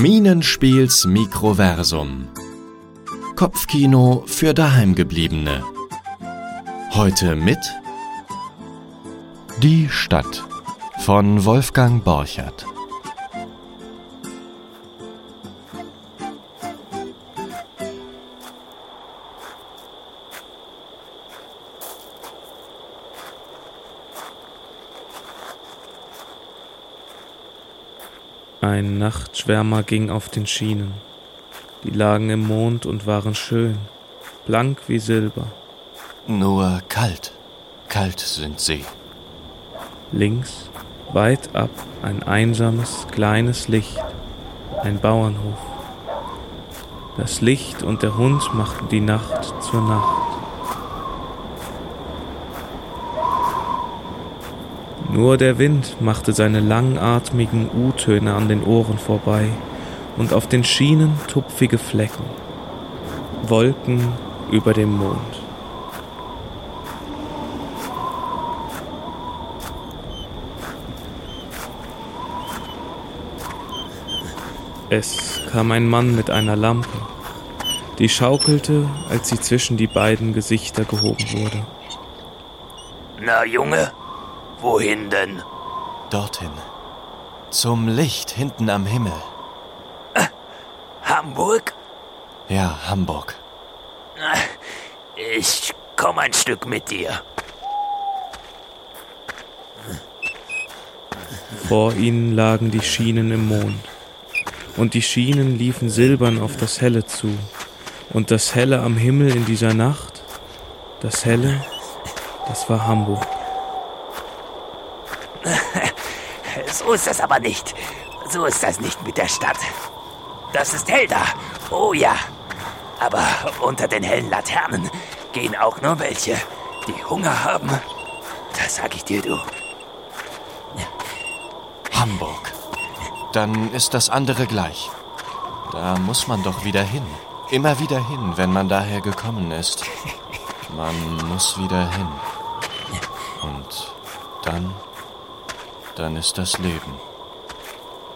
Minenspiels Mikroversum. Kopfkino für Daheimgebliebene. Heute mit Die Stadt von Wolfgang Borchert. Ein Nachtschwärmer ging auf den Schienen. Die lagen im Mond und waren schön, blank wie Silber. Nur kalt, kalt sind sie. Links, weit ab, ein einsames, kleines Licht, ein Bauernhof. Das Licht und der Hund machten die Nacht zur Nacht. Nur der Wind machte seine langatmigen U-Töne an den Ohren vorbei und auf den Schienen tupfige Flecken. Wolken über dem Mond. Es kam ein Mann mit einer Lampe, die schaukelte, als sie zwischen die beiden Gesichter gehoben wurde. Na Junge, wohin denn? Dorthin. Zum Licht hinten am Himmel. Hamburg? Ja, Hamburg. Ich komm ein Stück mit dir. Vor ihnen lagen die Schienen im Mond. Und die Schienen liefen silbern auf das Helle zu. Und das Helle am Himmel in dieser Nacht, das Helle, das war Hamburg. So ist das aber nicht. So ist das nicht mit der Stadt. Das ist hell da. Oh ja. Aber unter den hellen Laternen gehen auch nur welche, die Hunger haben. Das sag ich dir, du. Hamburg. Dann ist das andere gleich. Da muss man doch wieder hin. Immer wieder hin, wenn man daher gekommen ist. Man muss wieder hin. Und dann, dann ist das Leben.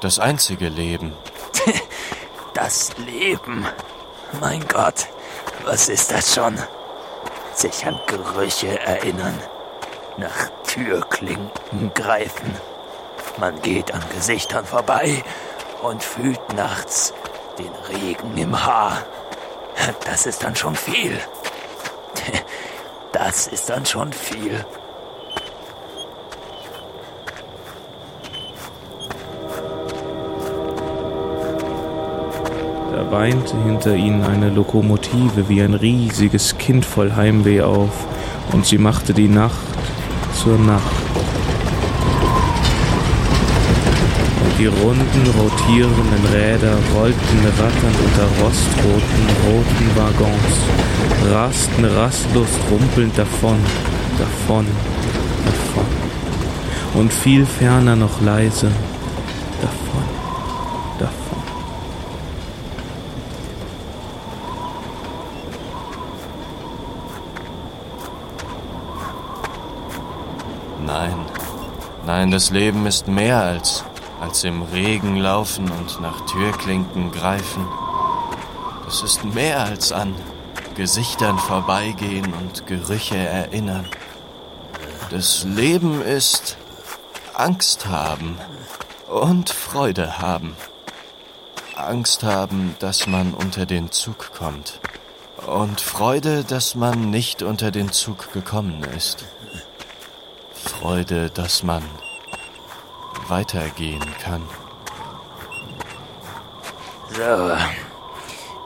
Das einzige Leben. Das Leben. Mein Gott, was ist das schon? Sich an Gerüche erinnern. Nach Türklinken greifen. Man geht an Gesichtern vorbei und fühlt nachts den Regen im Haar. Das ist dann schon viel. Das ist dann schon viel. Weinte hinter ihnen eine Lokomotive wie ein riesiges Kind voll Heimweh auf, und sie machte die Nacht zur Nacht. Die runden, rotierenden Räder rollten ratternd unter rostroten, roten Waggons, rasten rastlos rumpelnd davon, davon, davon. Und viel ferner noch leise, davon, davon. Nein, nein, das Leben ist mehr als, als im Regen laufen und nach Türklinken greifen. Das ist mehr als an Gesichtern vorbeigehen und Gerüche erinnern. Das Leben ist Angst haben und Freude haben. Angst haben, dass man unter den Zug kommt. Und Freude, dass man nicht unter den Zug gekommen ist. Freude, dass man weitergehen kann. So.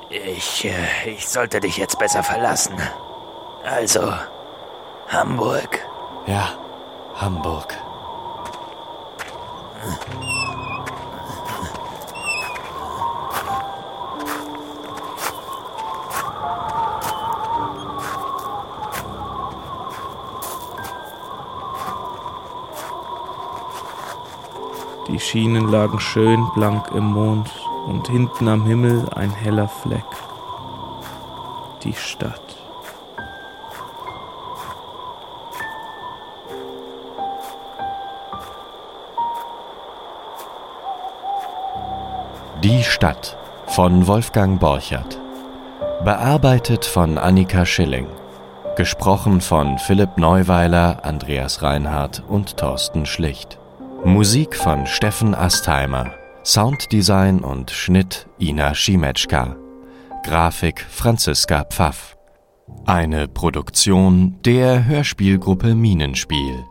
Ich, äh, ich sollte dich jetzt besser verlassen. Also, Hamburg. Ja, Hamburg. Die Schienen lagen schön blank im Mond und hinten am Himmel ein heller Fleck. Die Stadt. Die Stadt von Wolfgang Borchert. Bearbeitet von Annika Schilling. Gesprochen von Philipp Neuweiler, Andreas Reinhardt und Thorsten Schlicht. Musik von Steffen Astheimer. Sounddesign und Schnitt Ina Schimetschka. Grafik Franziska Pfaff. Eine Produktion der Hörspielgruppe Minenspiel.